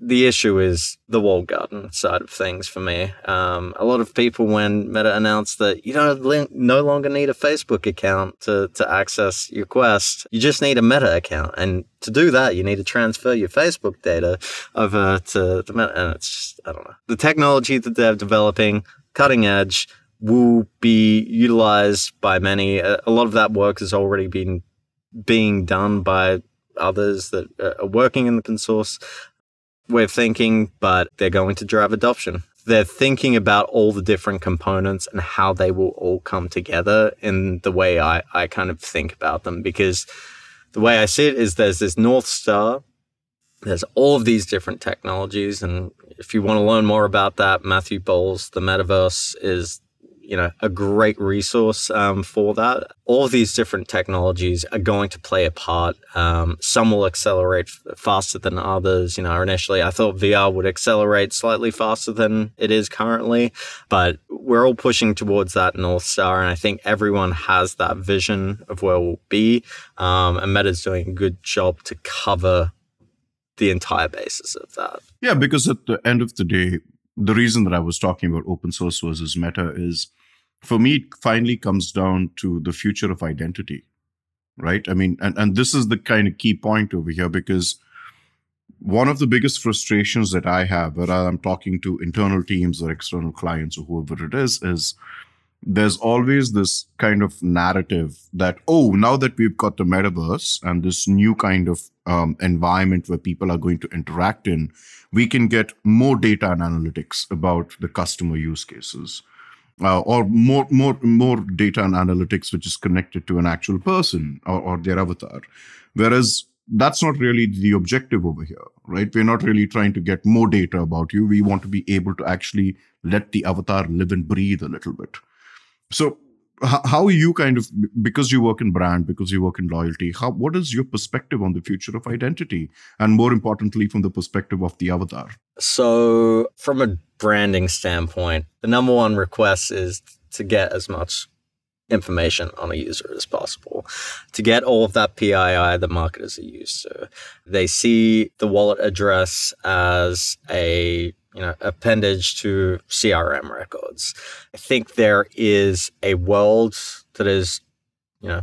the issue is the walled garden side of things for me. Um, a lot of people, when Meta announced that you don't no longer need a Facebook account to, to access your Quest, you just need a Meta account. And to do that, you need to transfer your Facebook data over to the Meta. And it's just, I don't know. The technology that they're developing, cutting edge, will be utilized by many. A, lot of that work has already been being done by others that are working in the open source way of thinking, but they're going to drive adoption. They're thinking about all the different components and how they will all come together in the way I, I kind of think about them. Because the way I see it is there's this North Star, there's all of these different technologies. And if you want to learn more about that, Matthew Ball's, The Metaverse, is you know a great resource um, for that. All these different technologies are going to play a part. Um, some will accelerate f- faster than others. You know, initially I thought VR would accelerate slightly faster than it is currently, but we're all pushing towards that north star, and I think everyone has that vision of where we'll be. Um, and Meta's doing a good job to cover the entire basis of that. Yeah, because at the end of the day, the reason that I was talking about open source versus meta is for me, it finally comes down to the future of identity, right? I mean, and, and this is the kind of key point over here because one of the biggest frustrations that I have, whether I'm talking to internal teams or external clients or whoever it is, is there's always this kind of narrative that, oh, now that we've got the metaverse and this new kind of um, environment where people are going to interact in, we can get more data and analytics about the customer use cases. Uh, or more, more, more data and analytics, which is connected to an actual person or, or their avatar. Whereas that's not really the objective over here, right? We're not really trying to get more data about you. We want to be able to actually let the avatar live and breathe a little bit. So, how you kind of because you work in brand, because you work in loyalty? How what is your perspective on the future of identity, and more importantly, from the perspective of the avatar? So, from a branding standpoint, the number one request is to get as much information on a user as possible to get all of that PII the marketers are used to. They see the wallet address as a you know appendage to CRM records. I think there is a world that is you know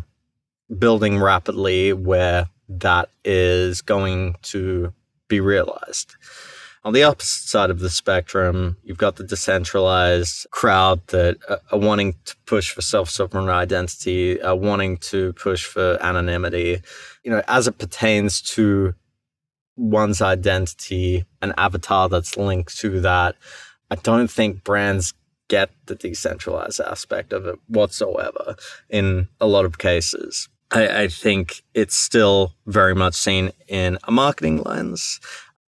building rapidly where that is going to be realized. On the opposite side of the spectrum, you've got the decentralized crowd that are wanting to push for self sovereign identity, are wanting to push for anonymity. You know, as it pertains to one's identity, an avatar that's linked to that, I don't think brands get the decentralized aspect of it whatsoever in a lot of cases. I, I, think it's still very much seen in a marketing lens.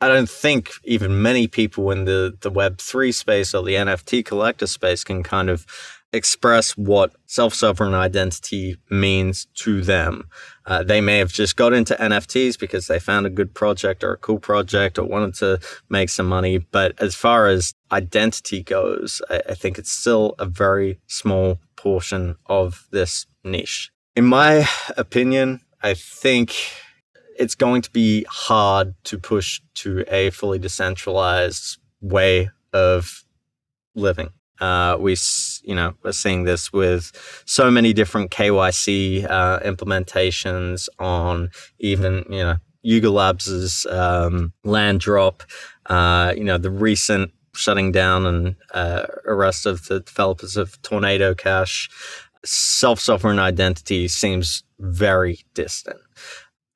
I don't think even many people in the, the Web3 space or the NFT collector space can kind of express what self sovereign identity means to them. Uh, they may have just got into NFTs because they found a good project or a cool project or wanted to make some money. But as far as identity goes, I, I think it's still a very small portion of this niche. In my opinion, I think it's going to be hard to push to a fully decentralized way of living. Uh, we, you know, we're seeing this with so many different KYC uh, implementations on even, you know, Yuga Labs' um, land drop. Uh, you know, the recent shutting down and uh, arrest of the developers of Tornado Cash. Self sovereign identity seems very distant.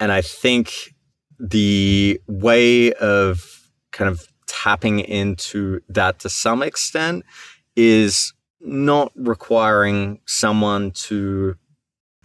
And I think the way of kind of tapping into that to some extent is not requiring someone to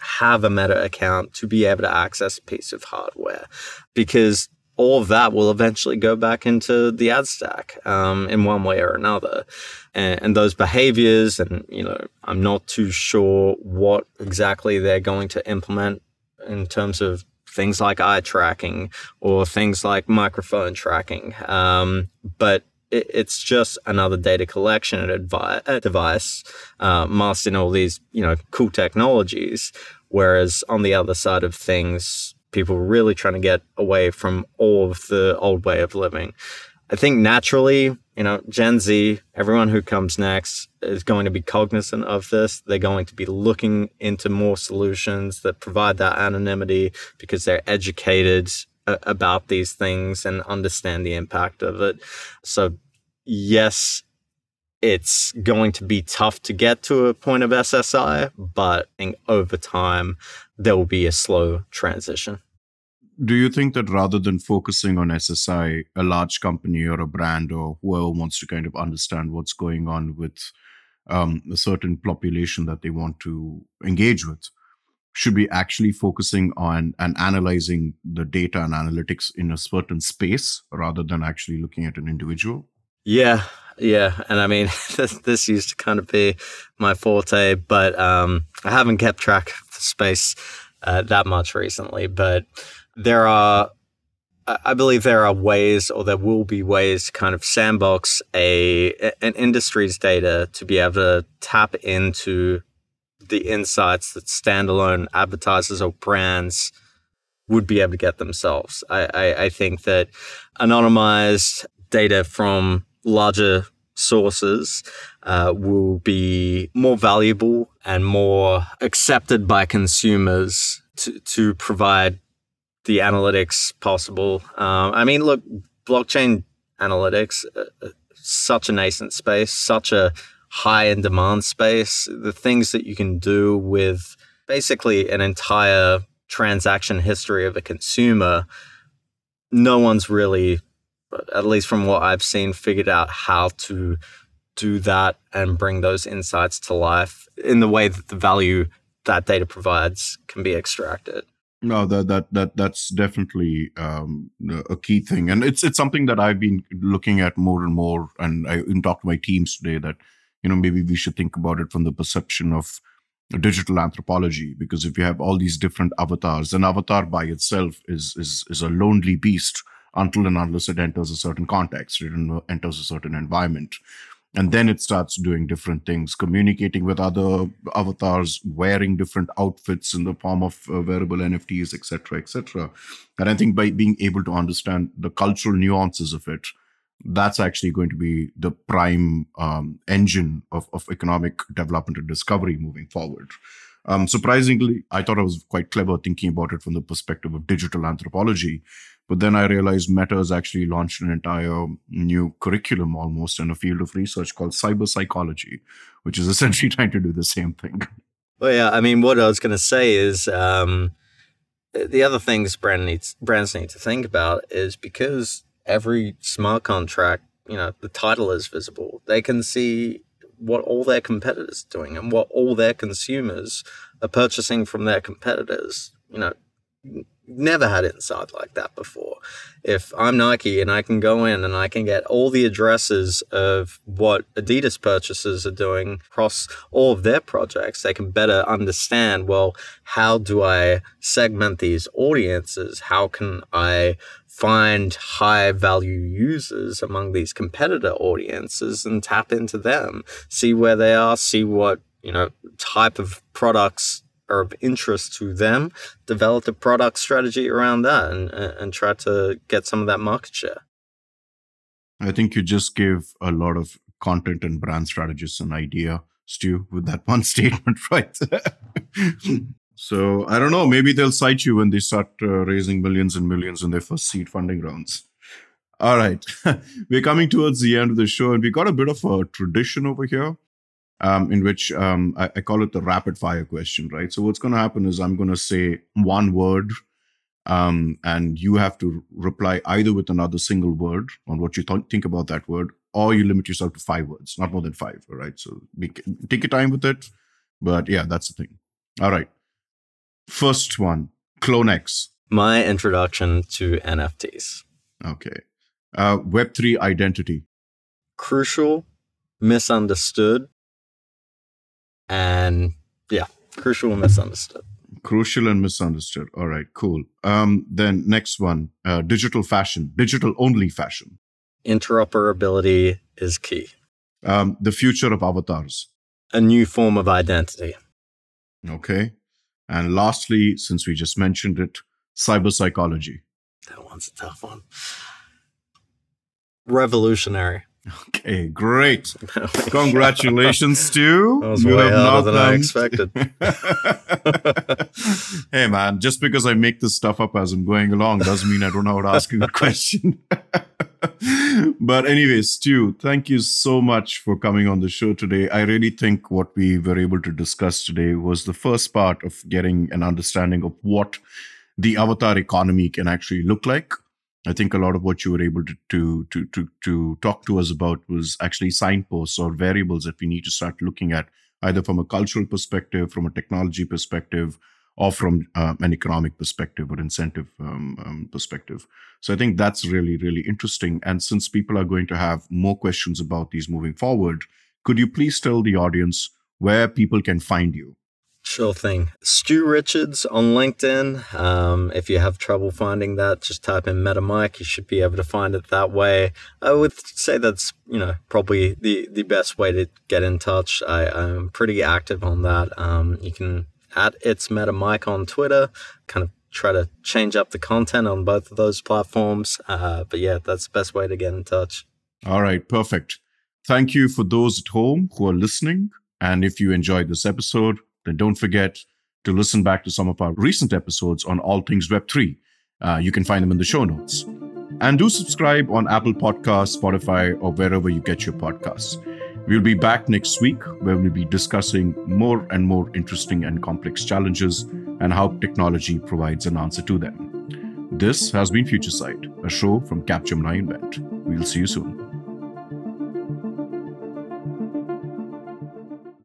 have a meta account to be able to access a piece of hardware because all of that will eventually go back into the ad stack um, in one way or another. And, and, those behaviors, and you know, I'm not too sure what exactly they're going to implement in terms of things like eye tracking or things like microphone tracking. Um, but it, it's just another data collection advi- device uh, masked in all these you know cool technologies. Whereas on the other side of things, people are really trying to get away from all of the old way of living. I think naturally, you know, Gen Z, everyone who comes next is going to be cognizant of this. They're going to be looking into more solutions that provide that anonymity because they're educated about these things and understand the impact of it. So, yes, it's going to be tough to get to a point of SSI, but over time, there will be a slow transition do you think that rather than focusing on SSI, a large company or a brand or whoever wants to kind of understand what's going on with um, a certain population that they want to engage with, should be actually focusing on and analyzing the data and analytics in a certain space rather than actually looking at an individual? Yeah, yeah, and I mean this, this used to kind of be my forte, but um, I haven't kept track of the space uh, that much recently. But there are I believe there are ways, or there will be ways, to kind of sandbox a an industry's data to be able to tap into the insights that standalone advertisers or brands would be able to get themselves. I, I, I think that anonymized data from larger sources uh, will be more valuable and more accepted by consumers to, to provide the analytics possible. Um, I mean, look, blockchain analytics, uh, uh, such a nascent space, such a high in demand space, the things that you can do with basically an entire transaction history of a consumer, no one's really, at least from what I've seen, figured out how to do that and bring those insights to life in the way that the value that data provides can be extracted. No, that that that that's definitely um, a key thing, and it's it's something that I've been looking at more and more. And I even talked to my teams today that you know maybe we should think about it from the perception of digital anthropology because if you have all these different avatars an avatar by itself is is is a lonely beast until and unless it enters a certain context it enters a certain environment and then it starts doing different things communicating with other avatars wearing different outfits in the form of uh, wearable nfts etc etc and i think by being able to understand the cultural nuances of it that's actually going to be the prime um, engine of, of economic development and discovery moving forward. Um, surprisingly, I thought I was quite clever thinking about it from the perspective of digital anthropology. But then I realized Meta has actually launched an entire new curriculum almost in a field of research called cyber psychology, which is essentially trying to do the same thing. Well, yeah, I mean, what I was going to say is um, the other things brand needs, brands need to think about is because every smart contract, you know, the title is visible. They can see what all their competitors are doing and what all their consumers are purchasing from their competitors. You know, never had insight like that before. If I'm Nike and I can go in and I can get all the addresses of what Adidas purchasers are doing across all of their projects, they can better understand well, how do I segment these audiences? How can I find high value users among these competitor audiences and tap into them, see where they are, see what, you know, type of products are of interest to them, develop a product strategy around that and, and try to get some of that market share. I think you just gave a lot of content and brand strategists an idea, Stu, with that one statement right So I don't know. Maybe they'll cite you when they start uh, raising millions and millions in their first seed funding rounds. All right. We're coming towards the end of the show, and we got a bit of a tradition over here um, in which um, I, I, call it the rapid fire question, right? So what's going to happen is I'm going to say one word, um, and you have to reply either with another single word on what you th- think about that word, or you limit yourself to five words, not more than five, all right? So be, take your time with it. But yeah, that's the thing. All right. First one, CloneX. My introduction to NFTs. Okay. Uh, Web3 identity. Crucial, misunderstood, and yeah, crucial and misunderstood. Crucial and misunderstood. All right, cool. Um, then next one, uh, digital fashion, digital only fashion. Interoperability is key. Um, the future of avatars. A new form of identity. Okay. And lastly, since we just mentioned it, cyber psychology. That one's a tough one. Revolutionary. Okay, great. Congratulations, Stu. That was you way harder than I expected. hey, man, just because I make this stuff up as I'm going along doesn't mean I don't know how to ask a good question. but anyway, Stu, thank you so much for coming on the show today. I really think what we were able to discuss today was the first part of getting an understanding of what the avatar economy can actually look like I think a lot of what you were able to, to to to to talk to us about was actually signposts or variables that we need to start looking at, either from a cultural perspective, from a technology perspective, or from uh, an economic perspective or incentive um, um, perspective. So I think that's really really interesting. And since people are going to have more questions about these moving forward, could you please tell the audience where people can find you? Sure thing. Stu Richards on LinkedIn. Um, if you have trouble finding that, just type in MetaMike. You should be able to find it that way. I would say that's you know probably the the best way to get in touch. I'm pretty active on that. Um, you can at it's MetaMike on Twitter. Kind of try to change up the content on both of those platforms. Uh, but yeah, that's the best way to get in touch. All right, perfect. Thank you for those at home who are listening. And if you enjoyed this episode, then don't forget to listen back to some of our recent episodes on all things Web3. Uh, you can find them in the show notes. And do subscribe on Apple Podcasts, Spotify, or wherever you get your podcasts. We'll be back next week where we'll be discussing more and more interesting and complex challenges and how technology provides an answer to them. This has been Future Sight, a show from Capgemini Invent. We'll see you soon.